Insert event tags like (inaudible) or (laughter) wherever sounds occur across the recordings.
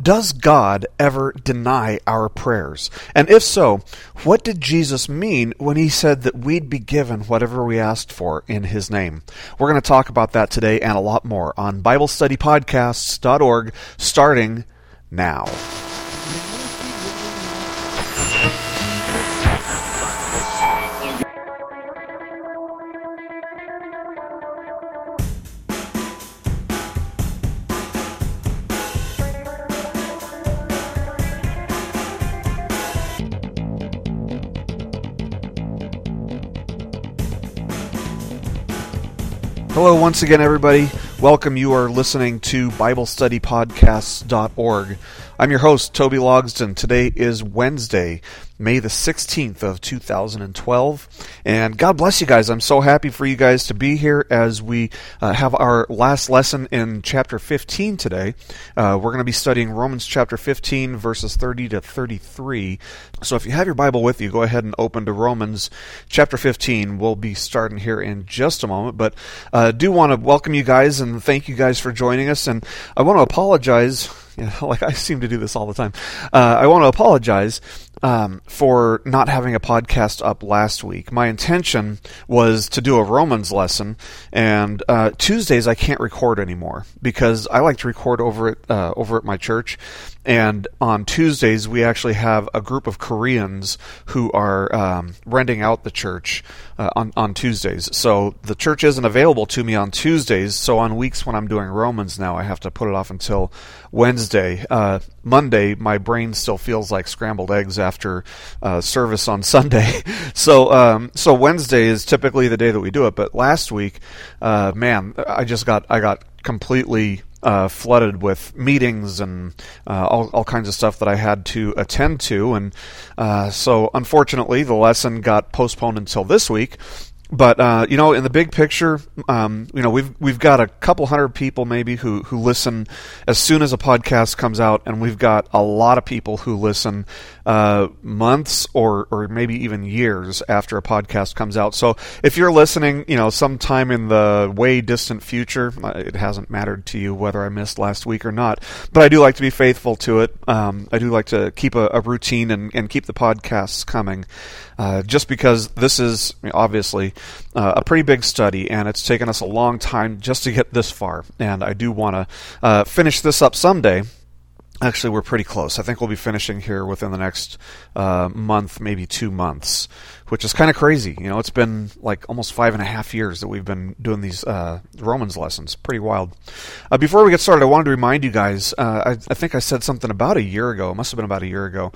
Does God ever deny our prayers? And if so, what did Jesus mean when he said that we'd be given whatever we asked for in his name? We're going to talk about that today and a lot more on BibleStudyPodcasts.org starting now. Once again, everybody. Welcome. You are listening to BibleStudyPodcasts.org. I'm your host, Toby Logsden. Today is Wednesday, May the 16th of 2012. And God bless you guys. I'm so happy for you guys to be here as we uh, have our last lesson in chapter 15 today. Uh, we're going to be studying Romans chapter 15, verses 30 to 33. So if you have your Bible with you, go ahead and open to Romans chapter 15. We'll be starting here in just a moment, but uh, do want to welcome you guys and thank you guys for joining us. And I want to apologize (laughs) you know, like I seem to do this all the time. Uh, I want to apologize um, for not having a podcast up last week. My intention was to do a Romans lesson, and uh, Tuesdays I can't record anymore because I like to record over at uh, over at my church. And on Tuesdays we actually have a group of Koreans who are um, renting out the church uh, on on Tuesdays. So the church isn't available to me on Tuesdays. So on weeks when I'm doing Romans now, I have to put it off until Wednesday. Uh, Monday, my brain still feels like scrambled eggs after uh, service on (laughs) Sunday. so, um, so Wednesday is typically the day that we do it. But last week, uh, man, I just got I got completely uh, flooded with meetings and uh, all, all kinds of stuff that I had to attend to. And uh, so, unfortunately, the lesson got postponed until this week but uh, you know, in the big picture, um, you know, we've we've got a couple hundred people maybe who who listen as soon as a podcast comes out, and we've got a lot of people who listen uh, months or or maybe even years after a podcast comes out. So if you're listening, you know, sometime in the way distant future, uh, it hasn't mattered to you whether I missed last week or not. But I do like to be faithful to it. Um, I do like to keep a, a routine and, and keep the podcasts coming. Uh, just because this is obviously uh, a pretty big study and it's taken us a long time just to get this far. And I do want to uh, finish this up someday. Actually, we're pretty close. I think we'll be finishing here within the next uh, month, maybe two months, which is kind of crazy. You know, it's been like almost five and a half years that we've been doing these uh, Romans lessons. Pretty wild. Uh, before we get started, I wanted to remind you guys. Uh, I, I, think I said something about a year ago. It must have been about a year ago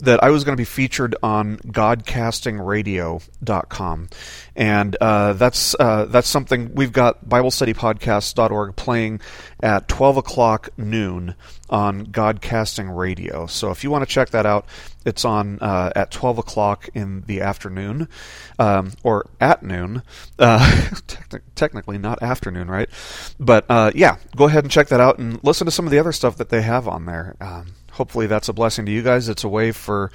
that I was going to be featured on GodcastingRadio.com, and uh, that's uh, that's something we've got BibleStudyPodcast.org playing at 12 o'clock noon on Godcasting Radio. So if you want to check that out, it's on uh, at 12 o'clock in the afternoon, um, or at noon. Uh, (laughs) technically not afternoon, right? But uh, yeah, go ahead and check that out and listen to some of the other stuff that they have on there. Um, hopefully that's a blessing to you guys. It's a way for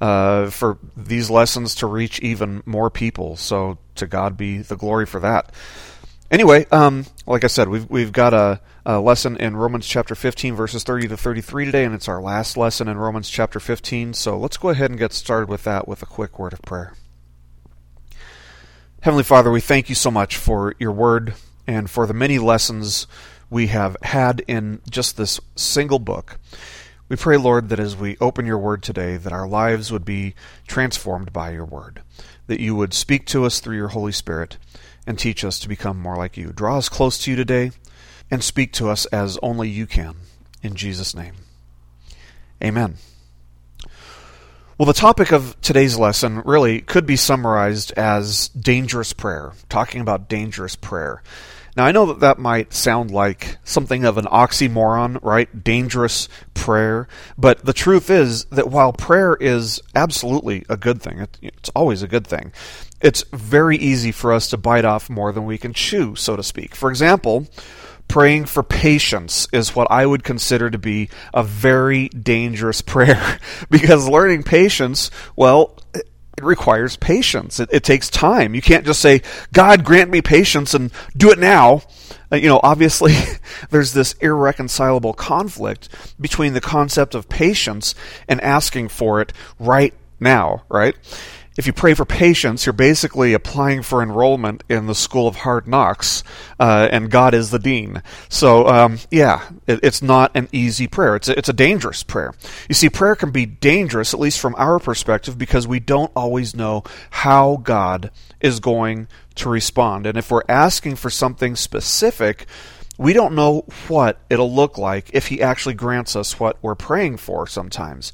uh, for these lessons to reach even more people. So to God be the glory for that. Anyway, um, like I said, we've we've got a, a, lesson in Romans chapter 15, verses 30 to 33 today, and it's our last lesson in Romans chapter 15. So let's go ahead and get started with that with a quick word of prayer. Heavenly Father, we thank you so much for your word and for the many lessons we have had in just this single book. We pray, Lord, that as we open your word today, that our lives would be transformed by your word, that you would speak to us through your Holy Spirit and teach us to become more like you. Draw us close to you today and speak to us as only you can. In Jesus' name. Amen. Well, the topic of today's lesson really could be summarized as dangerous prayer, talking about dangerous prayer. Now, I know that that might sound like something of an oxymoron, right? Dangerous prayer. But the truth is that while prayer is absolutely a good thing, it's always a good thing, it's very easy for us to bite off more than we can chew, so to speak. For example, praying for patience is what I would consider to be a very dangerous (laughs) prayer because learning patience, well, it requires patience. It, it, takes time. You can't just say, God, grant me patience and do it now. Uh, you know, obviously, (laughs) there's this irreconcilable conflict between the concept of patience and asking for it right now, right? If you pray for patience, you're basically applying for enrollment in the School of Hard Knocks, uh, and God is the dean. So, um, yeah, it, it's not an easy prayer. It's a, it's a dangerous prayer. You see, prayer can be dangerous, at least from our perspective, because we don't always know how God is going to respond. And if we're asking for something specific, we don't know what it'll look like if He actually grants us what we're praying for sometimes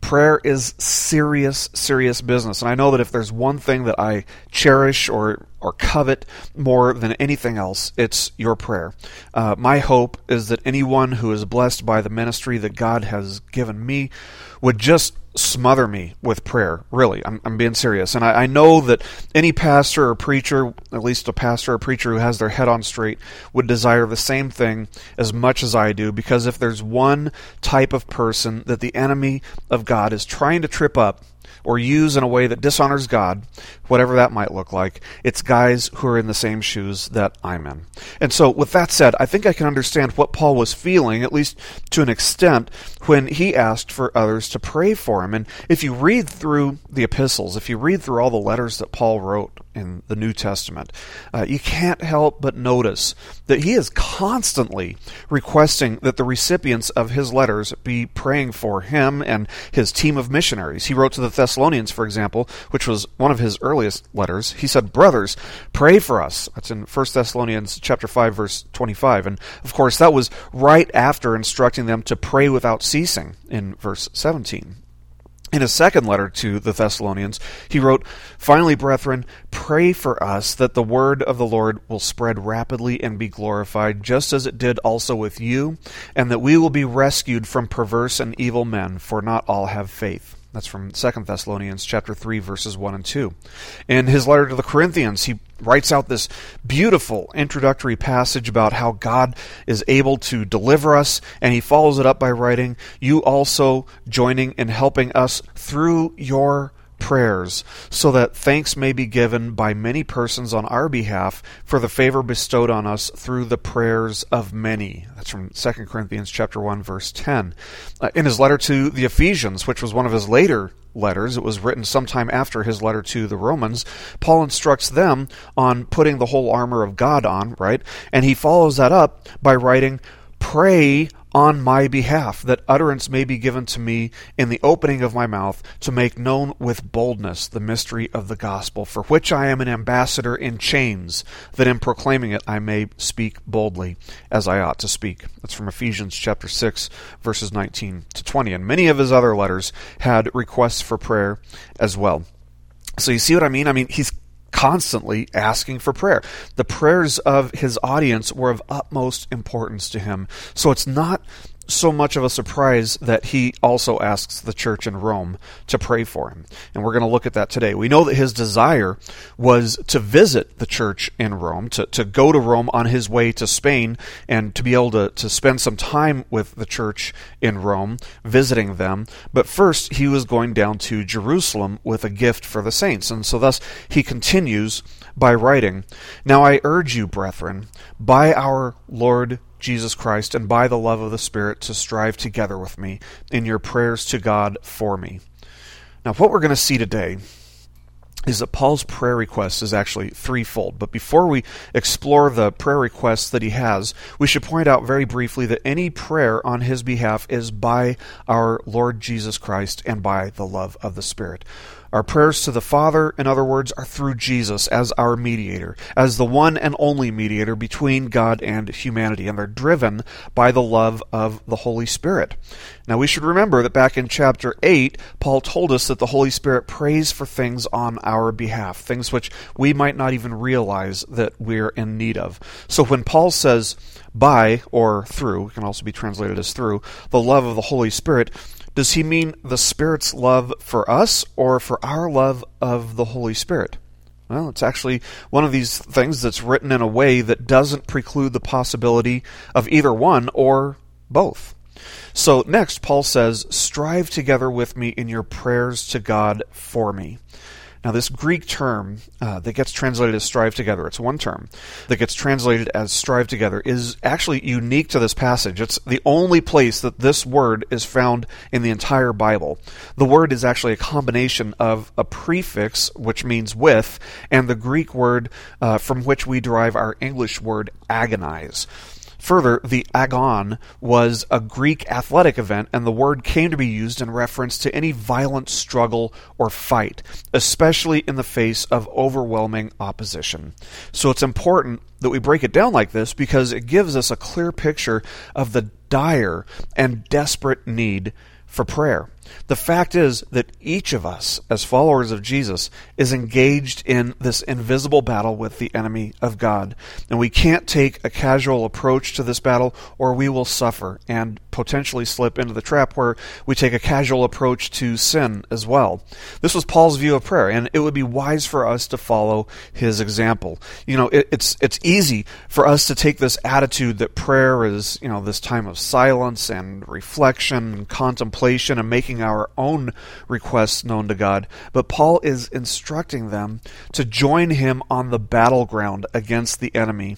prayer is serious, serious business. And I know that if there's one thing that I cherish or or covet more than anything else, it's your prayer. Uh, my hope is that anyone who is blessed by the ministry that God has given me would just smother me with prayer. Really, I'm, I'm being serious. And I, I, know that any pastor or preacher, at least a pastor or preacher who has their head on straight, would desire the same thing as much as I do. Because if there's one type of person that the enemy of God is trying to trip up, or use in a way that dishonors God, whatever that might look like, it's guys who are in the same shoes that I'm in. And so, with that said, I think I can understand what Paul was feeling, at least to an extent, when he asked for others to pray for him. And if you read through the epistles, if you read through all the letters that Paul wrote in the New Testament, uh, you can't help but notice that he is constantly requesting that the recipients of his letters be praying for him and his team of missionaries. He wrote to the Thessalonians, for example, which was one of his earliest letters. He said, "Brothers, pray for us." That's in 1 Thessalonians chapter 5 verse 25. And of course, that was right after instructing them to pray without ceasing in verse 17. In his second letter to the Thessalonians, he wrote, Finally, brethren, pray for us that the word of the Lord will spread rapidly and be glorified, just as it did also with you, and that we will be rescued from perverse and evil men, for not all have faith. That's from 2 Thessalonians chapter 3 verses 1 and 2. In his letter to the Corinthians, he writes out this beautiful introductory passage about how God is able to deliver us, and he follows it up by writing, You also joining in helping us through your prayers, so that thanks may be given by many persons on our behalf for the favor bestowed on us through the prayers of many. That's from 2 Corinthians chapter 1 verse 10. Uh, in his letter to the Ephesians, which was one of his later letters, it was written sometime after his letter to the Romans, Paul instructs them on putting the whole armor of God on, right? And he follows that up by writing, Pray on my behalf, that utterance may be given to me in the opening of my mouth, to make known with boldness the mystery of the gospel, for which I am an ambassador in chains, that in proclaiming it I may speak boldly as I ought to speak. That's from Ephesians chapter 6, verses 19 to 20. And many of his other letters had requests for prayer as well. So you see what I mean? I mean, he's constantly asking for prayer. The prayers of his audience were of utmost importance to him. So it's not so much of a surprise that he also asks the church in Rome to pray for him. And we're going to look at that today. We know that his desire was to visit the church in Rome, to, to go to Rome on his way to Spain, and to be able to, to spend some time with the church in Rome, visiting them. But first, he was going down to Jerusalem with a gift for the saints. And so thus he continues by writing, Now I urge you, brethren, by our Lord Jesus Christ and by the love of the Spirit to strive together with me in your prayers to God for me. Now, what we're going to see today is that Paul's prayer request is actually threefold. But before we explore the prayer requests that he has, we should point out very briefly that any prayer on his behalf is by our Lord Jesus Christ and by the love of the Spirit. Our prayers to the Father, in other words, are through Jesus as our mediator, as the one and only mediator between God and humanity, and they're driven by the love of the Holy Spirit. Now, we should remember that back in chapter 8, Paul told us that the Holy Spirit prays for things on our behalf, things which we might not even realize that we're in need of. So when Paul says, by or through, it can also be translated as through, the love of the Holy Spirit, does he mean the Spirit's love for us or for our love of the Holy Spirit? Well, it's actually one of these things that's written in a way that doesn't preclude the possibility of either one or both. So, next, Paul says, Strive together with me in your prayers to God for me. Now, this Greek term uh, that gets translated as strive together, it's one term that gets translated as strive together, is actually unique to this passage. It's the only place that this word is found in the entire Bible. The word is actually a combination of a prefix, which means with, and the Greek word uh, from which we derive our English word agonize. Further, the agon was a Greek athletic event, and the word came to be used in reference to any violent struggle or fight, especially in the face of overwhelming opposition. So it's important that we break it down like this because it gives us a clear picture of the dire and desperate need for prayer. The fact is that each of us, as followers of Jesus, is engaged in this invisible battle with the enemy of God. And we can't take a casual approach to this battle, or we will suffer and potentially slip into the trap where we take a casual approach to sin as well. This was Paul's view of prayer, and it would be wise for us to follow his example. You know, it, it's it's easy for us to take this attitude that prayer is, you know, this time of silence and reflection and contemplation and making our own requests known to God. But Paul is instructing them to join him on the battleground against the enemy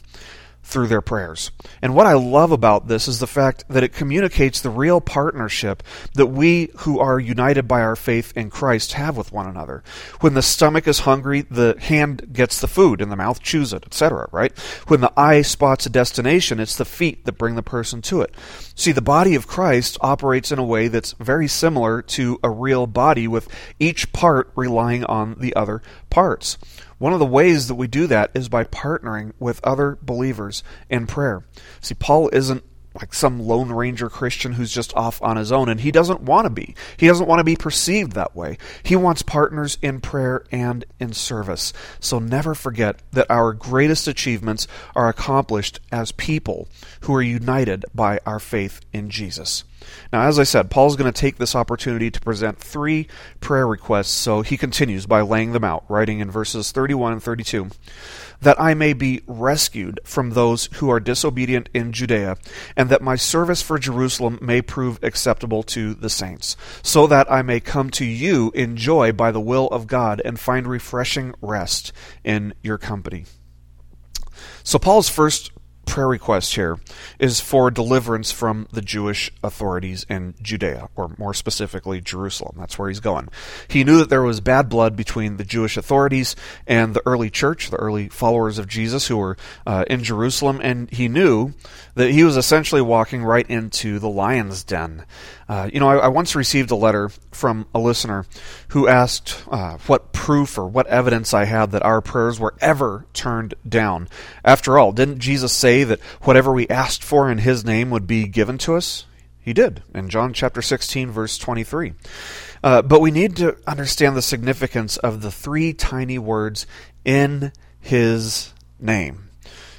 through their prayers. And what I love about this is the fact that it communicates the real partnership that we who are united by our faith in Christ have with one another. When the stomach is hungry, the hand gets the food and the mouth chews it, etc., right? When the eye spots a destination, it's the feet that bring the person to it. See, the body of Christ operates in a way that's very similar to a real body with each part relying on the other parts. One of the ways that we do that is by partnering with other believers in prayer. See, Paul isn't like some Lone Ranger Christian who's just off on his own, and he doesn't want to be. He doesn't want to be perceived that way. He wants partners in prayer and in service. So never forget that our greatest achievements are accomplished as people who are united by our faith in Jesus. Now, as I said, Paul's going to take this opportunity to present three prayer requests, so he continues by laying them out, writing in verses 31 and 32 that I may be rescued from those who are disobedient in Judea, and that my service for Jerusalem may prove acceptable to the saints, so that I may come to you in joy by the will of God and find refreshing rest in your company. So, Paul's first prayer request here is for deliverance from the Jewish authorities in Judea, or more specifically, Jerusalem. That's where he's going. He knew that there was bad blood between the Jewish authorities and the early church, the early followers of Jesus who were uh, in Jerusalem, and he knew that he was essentially walking right into the lion's den. Uh, you know, I, I, once received a letter from a listener who asked uh, what proof or what evidence I had that our prayers were ever turned down. After all, didn't Jesus say that whatever we asked for in his name would be given to us? He did in John chapter 16, verse 23. Uh, but we need to understand the significance of the three tiny words in his name.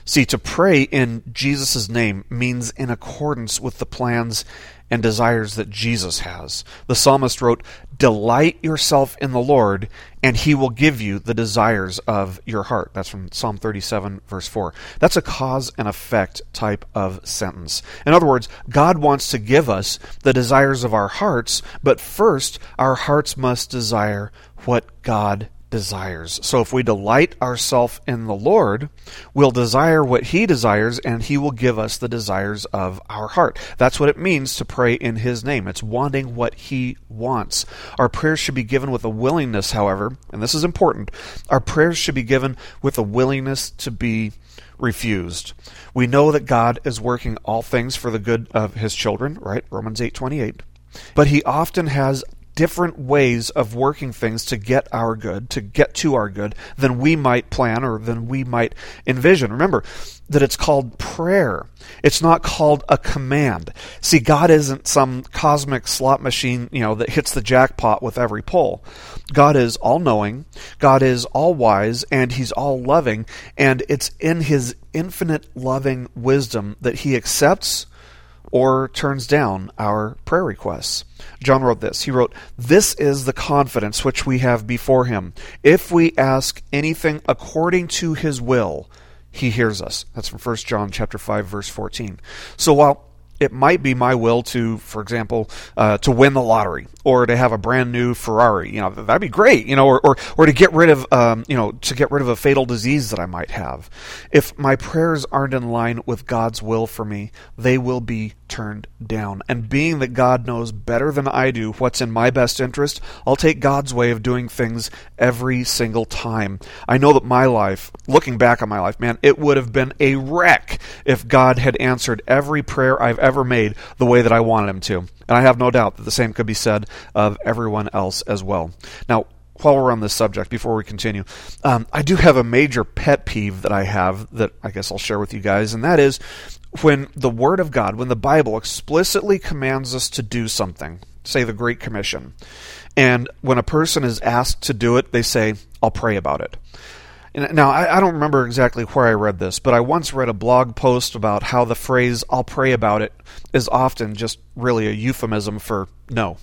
See, to pray in Jesus' name means in accordance with the plans and desires that Jesus has. The psalmist wrote, Delight yourself in the Lord, and he will give you the desires of your heart. That's from Psalm 37, verse 4. That's a cause and effect type of sentence. In other words, God wants to give us the desires of our hearts, but first, our hearts must desire what God desires. So if we delight ourselves in the Lord, we'll desire what He desires, and He will give us the desires of our heart. That's what it means to pray in His name. It's wanting what He wants. Our prayers should be given with a willingness, however, and this is important, our prayers should be given with a willingness to be refused. We know that God is working all things for the good of his children, right? Romans 8:28. But he often has different ways of working things to get our good, to get to our good, than we might plan or than we might envision. Remember that it's called prayer. It's not called a command. See, God isn't some cosmic slot machine, you know, that hits the jackpot with every pull. God is all knowing, God is all wise, and He's all loving, and it's in His infinite loving wisdom that He accepts or turns down our prayer requests. John wrote this. He wrote, This is the confidence which we have before him. If we ask anything according to his will, he hears us. That's from 1 John chapter 5, verse 14. So while it might be my will to, for example, uh, to win the lottery or to have a brand new Ferrari. You know, that'd be great. You know, or or, or to get rid of, um, you know, to get rid of a fatal disease that I might have. If my prayers aren't in line with God's will for me, they will be turned down. And being that God knows better than I do what's in my best interest, I'll take God's way of doing things every single time. I know that my life, looking back on my life, man, it would have been a wreck if God had answered every prayer I've ever made the way that I wanted Him to. And I have no doubt that the same could be said of everyone else as well. Now, while we're on this subject, before we continue, um, I do have a major pet peeve that I have that I guess I'll share with you guys, and that is when the Word of God, when the Bible explicitly commands us to do something, say the Great Commission, and when a person is asked to do it, they say, I'll pray about it. Now, I, don't remember exactly where I read this, but I once read a blog post about how the phrase, I'll pray about it, is often just really a euphemism for no.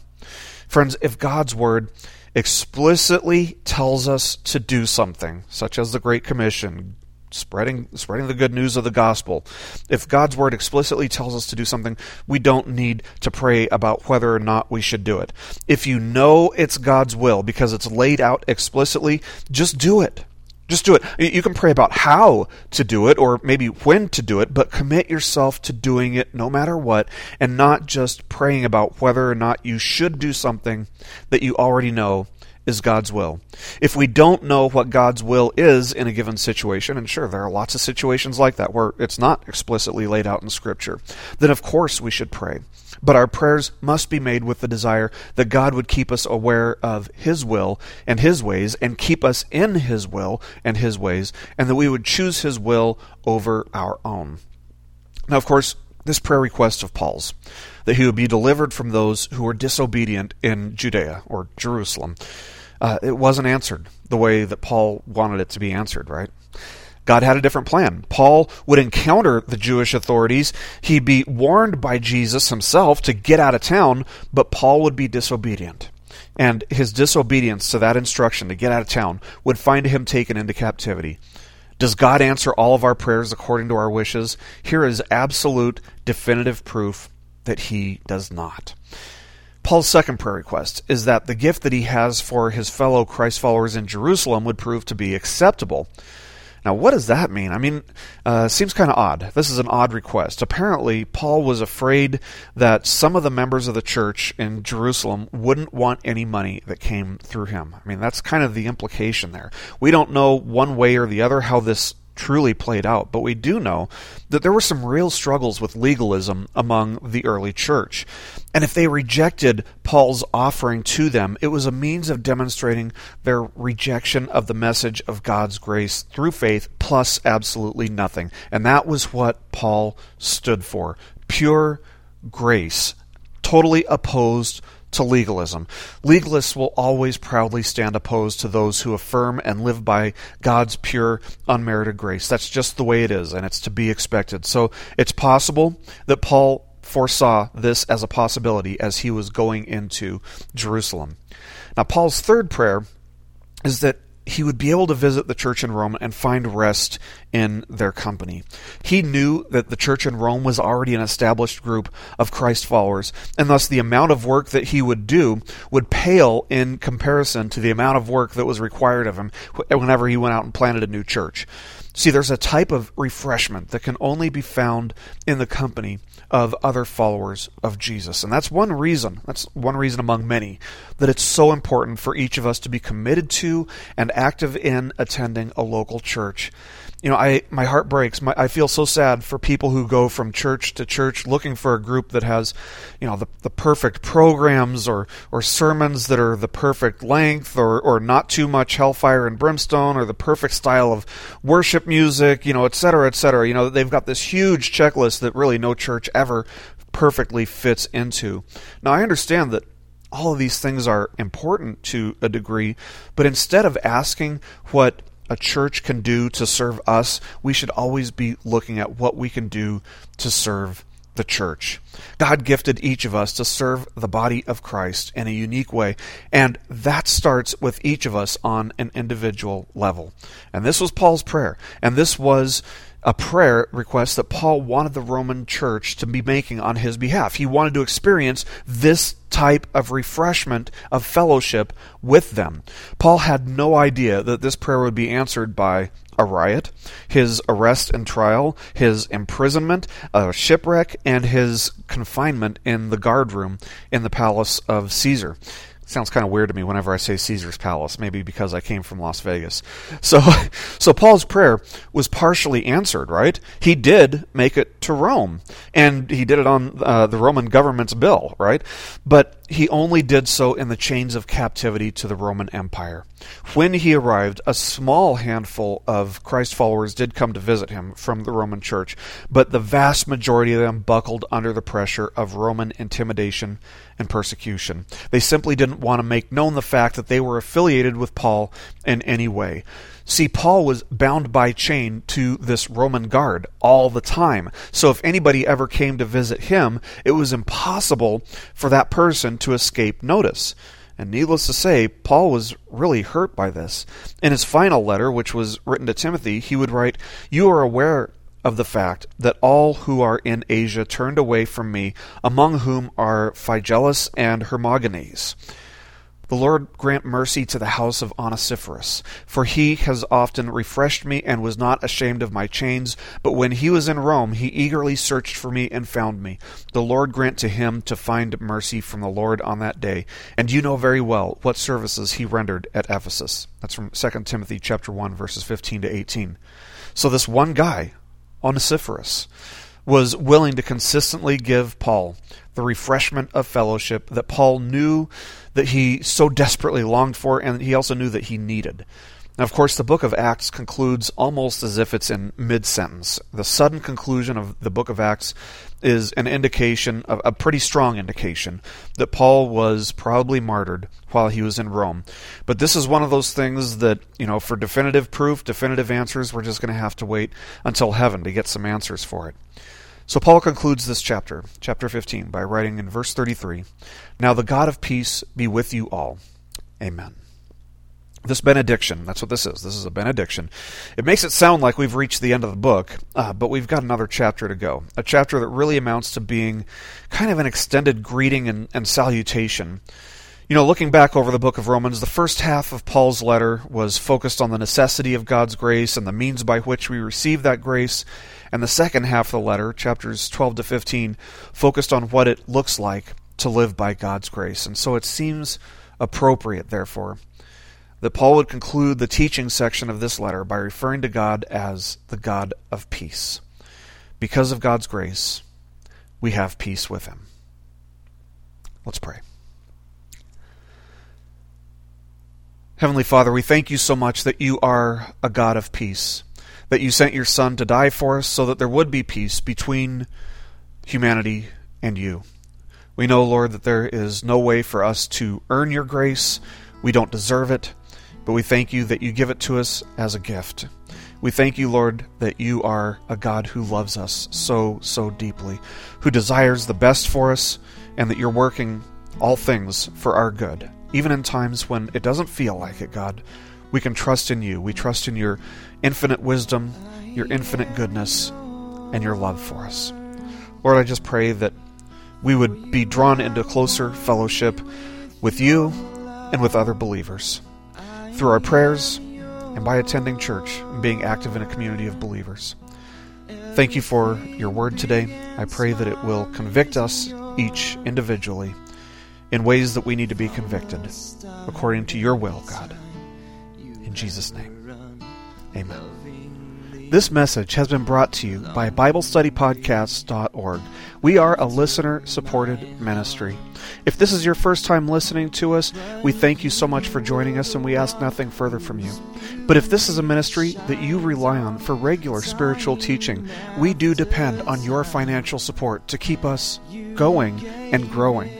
Friends, if God's Word explicitly tells us to do something, such as the Great Commission, spreading spreading the good news of the gospel. If God's word explicitly tells us to do something, we don't need to pray about whether or not we should do it. If you know it's God's will because it's laid out explicitly, just do it. Just do it. You can pray about how to do it or maybe when to do it, but commit yourself to doing it no matter what and not just praying about whether or not you should do something that you already know is God's will. If we don't know what God's will is in a given situation, and sure, there are lots of situations like that where it's not explicitly laid out in Scripture, then of course we should pray. But our prayers must be made with the desire that God would keep us aware of His will and His ways, and keep us in His will and His ways, and that we would choose His will over our own. Now, of course, this prayer request of Paul's, that he would be delivered from those who were disobedient in Judea or Jerusalem, uh, it wasn't answered the way that Paul wanted it to be answered, right? God had a different plan. Paul would encounter the Jewish authorities. He'd be warned by Jesus himself to get out of town, but Paul would be disobedient. And his disobedience to that instruction to get out of town would find him taken into captivity. Does God answer all of our prayers according to our wishes? Here is absolute, definitive proof that he does not. Paul's second prayer request is that the gift that he has for his fellow Christ followers in Jerusalem would prove to be acceptable. Now, what does that mean? I mean, uh, seems kind of odd. This is an odd request. Apparently, Paul was afraid that some of the members of the church in Jerusalem wouldn't want any money that came through him. I mean, that's kind of the implication there. We don't know one way or the other how this truly played out, but we do know that there were some real struggles with legalism among the early church. And if they rejected Paul's offering to them, it was a means of demonstrating their rejection of the message of God's grace through faith plus absolutely nothing. And that was what Paul stood for pure grace, totally opposed to legalism. Legalists will always proudly stand opposed to those who affirm and live by God's pure, unmerited grace. That's just the way it is, and it's to be expected. So it's possible that Paul foresaw this as a possibility as he was going into Jerusalem. Now, Paul's third prayer is that he would be able to visit the church in Rome and find rest in their company. He knew that the church in Rome was already an established group of Christ followers, and thus the amount of work that he would do would pale in comparison to the amount of work that was required of him whenever he went out and planted a new church. See, there's a type of refreshment that can only be found in the company of other followers of Jesus. And that's one reason, that's one reason among many, that it's so important for each of us to be committed to and active in attending a local church you know, I my heart breaks. My, I feel so sad for people who go from church to church looking for a group that has, you know, the, the perfect programs or or sermons that are the perfect length or or not too much hellfire and brimstone or the perfect style of worship music, you know, et cetera, et cetera. You know, they've got this huge checklist that really no church ever perfectly fits into. Now, I understand that all of these things are important to a degree, but instead of asking what a church can do to serve us, we should always be looking at what we can do to serve the church. God gifted each of us to serve the body of Christ in a unique way, and that starts with each of us on an individual level. And this was Paul's prayer, and this was a prayer request that Paul wanted the Roman church to be making on his behalf. He wanted to experience this type of refreshment of fellowship with them. Paul had no idea that this prayer would be answered by a riot, his arrest and trial, his imprisonment, a shipwreck, and his confinement in the guard room in the palace of Caesar sounds kind of weird to me whenever I say Caesar's Palace, maybe because I came from Las Vegas. (laughs) So, so Paul's prayer was partially answered, right? He did make it to Rome, and he did it on uh, the Roman government's bill, right? But he only did so in the chains of captivity to the Roman Empire. When he arrived, a small handful of Christ followers did come to visit him from the Roman Church, but the vast majority of them buckled under the pressure of Roman intimidation and persecution. They simply didn't want to make known the fact that they were affiliated with Paul in any way. See, Paul was bound by chain to this Roman guard all the time. So if anybody ever came to visit him, it was impossible for that person to escape notice. And needless to say, Paul was really hurt by this. In his final letter, which was written to Timothy, he would write, You are aware of the fact that all who are in Asia turned away from me, among whom are Phygellus and Hermogenes. The Lord grant mercy to the house of Onesiphorus, for he has often refreshed me and was not ashamed of my chains. But when he was in Rome, he eagerly searched for me and found me. The Lord grant to him to find mercy from the Lord on that day. And you know very well what services he rendered at Ephesus. That's from 2 Timothy chapter 1 verses 15 to 18. So this one guy, Onesiphorus, was willing to consistently give Paul the refreshment of fellowship that Paul knew that he so desperately longed for and he also knew that he needed. Now, of course, the book of Acts concludes almost as if it's in mid sentence. The sudden conclusion of the book of Acts is an indication, a pretty strong indication, that Paul was probably martyred while he was in Rome. But this is one of those things that, you know, for definitive proof, definitive answers, we're just going to have to wait until heaven to get some answers for it. So Paul concludes this chapter, chapter 15, by writing in verse 33 Now the God of peace be with you all. Amen. This benediction, that's what this is. This is a benediction. It makes it sound like we've reached the end of the book, uh, but we've got another chapter to go. A chapter that really amounts to being kind of an extended greeting and, and salutation. You know, looking back over the book of Romans, the first half of Paul's letter was focused on the necessity of God's grace and the means by which we receive that grace. And the second half of the letter, chapters 12 to 15, focused on what it looks like to live by God's grace. And so it seems appropriate, therefore, that Paul would conclude the teaching section of this letter by referring to God as the God of peace. Because of God's grace, we have peace with Him. Let's pray. Heavenly Father, we thank you so much that you are a God of peace that you sent your Son to die for us so that there would be peace between humanity and you. We know, Lord, that there is no way for us to earn your grace. We don't deserve it, but we thank you that you give it to us as a gift. We thank you, Lord, that you are a God who loves us so, so deeply, who desires the best for us, and that you're working all things for our good, even in times when it doesn't feel like it, God. We can trust in you. We trust in your infinite wisdom, your infinite goodness, and your love for us. Lord, I just pray that we would be drawn into closer fellowship with you and with other believers through our prayers and by attending church and being active in a community of believers. Thank you for your word today. I pray that it will convict us each individually in ways that we need to be convicted according to your will, God. In Jesus' name. Amen. This message has been brought to you by BibleStudyPodcasts.org. We are a listener supported ministry. If this is your first time listening to us, we thank you so much for joining us and we ask nothing further from you. But if this is a ministry that you rely on for regular spiritual teaching, we do depend on your financial support to keep us going and growing.